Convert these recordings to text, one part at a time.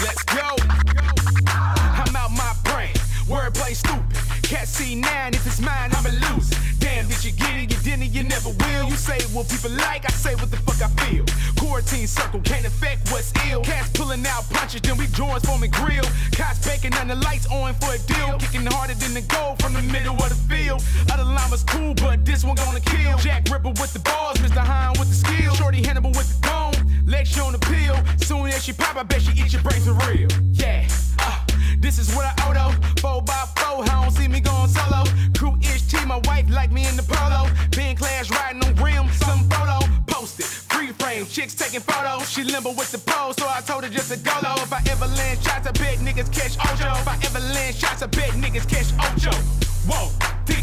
Let's go. I'm out my brain. Wordplay stupid. Can't see nine. If it's mine, I'ma lose it. Damn, did you get it? You didn't, you never will. You say what people like, I say what the fuck I feel. Quarantine circle can't affect what's ill. Cats pulling out punches, then we drawers forming grill. Cops baking on the lights on for a deal. Kicking harder than the goal from the middle of the field. Other llamas cool, but this one gonna kill. Jack Ripper with the balls, Mr. Hine Pill. Soon as she pop, I bet she eat your brains for real. Yeah. Uh, this is what I though. Four by four, I don't see me going solo. Crew ish T, my wife like me in the polo. Being class riding on rims, some photo posted. Free frame, chicks taking photos. She limber with the pose, so I told her just to go low. If I ever land shots, I bet niggas catch Ojo. If I ever land shots, I bet niggas catch Ojo. Whoa,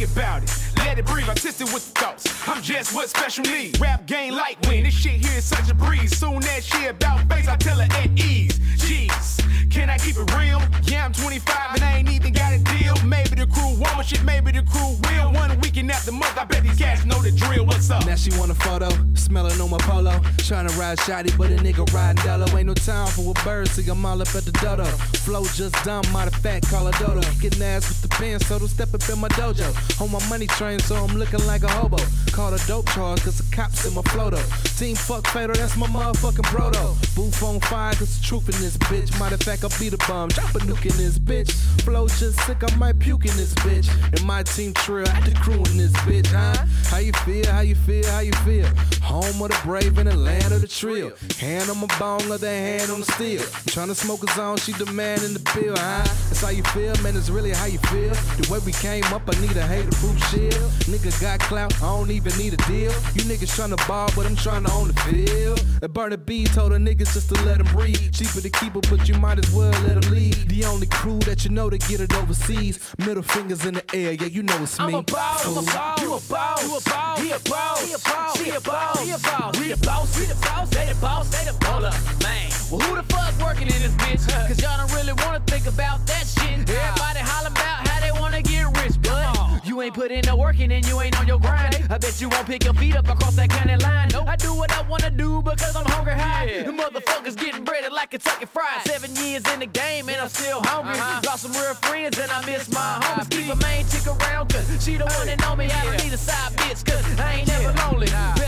think about it. Let it breathe, artistic with the thoughts. I'm just what special need. Rap game like win. This shit here is such a breeze. Soon as she about face, I tell her at ease. Jeez, can I keep it real? Yeah, I'm 25 and I ain't even got a deal. Maybe the crew won't, shit, maybe the crew will. One weekend after month, I bet these cats know the drill. What's up? Now she want a photo, smelling on my polo. Tryna ride shoddy, but a nigga riding dollar. Ain't no time for a bird, see I'm all up at the dodo. Flow just dumb, matter of fact, call a dodo. Getting ass with the pen, so don't step up in my dojo. On my money train, so I'm looking like a hobo. Call a dope charge, cause the cops in my floato. Team fuck fatal, that's my motherfucking brodo. Booth on fire, cause the truth in this bitch. Matter of fact, I'll be the bum, drop a nuke in this bitch. Flow just sick, I might puke in this bitch. And my team trill, at the crew in this bitch, huh? How you feel, how you feel, how you feel? Home of the brave and the land of the trill. Hand on my bone, other hand on the steel. I'm tryna smoke a zone, she demanding the bill, huh? That's how you feel, man, it's really how you feel. The way we came up, I need a hater proof shield. Nigga got clout, I don't even need a deal. You niggas tryna ball, but I'm tryna own the field. And Burner B told the niggas just to let them breathe. Cheaper to keep her, but you might as well let them leave. The only crew that you know to get it overseas. Middle fingers in the air, yeah, you know it's me. I'm a boss, I'm a boss, you a boss, you a boss, he a boss, he a boss, she a boss, he a boss, we the boss, we the boss, they the boss, they the hold up, man. Well, who the fuck working in this bitch? Cause y'all don't really wanna think about that shit. Everybody holler about how they wanna get rich, but you ain't put in the work and you ain't on your grind. I bet you won't pick your feet up across that county line. No, I do what I wanna do because I'm hungry high. The motherfuckers getting breaded like Kentucky Fried. Seven years in the game and I'm still hungry. Lost some real friends and I miss my homies. Keep a main chick around cause she the one that know me. I don't need a side bitch cause I ain't never lonely. Best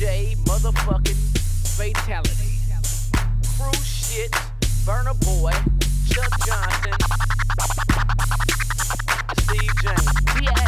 DJ motherfucking fatality. Crew shit, burner boy, Chuck Johnson, Steve James. We at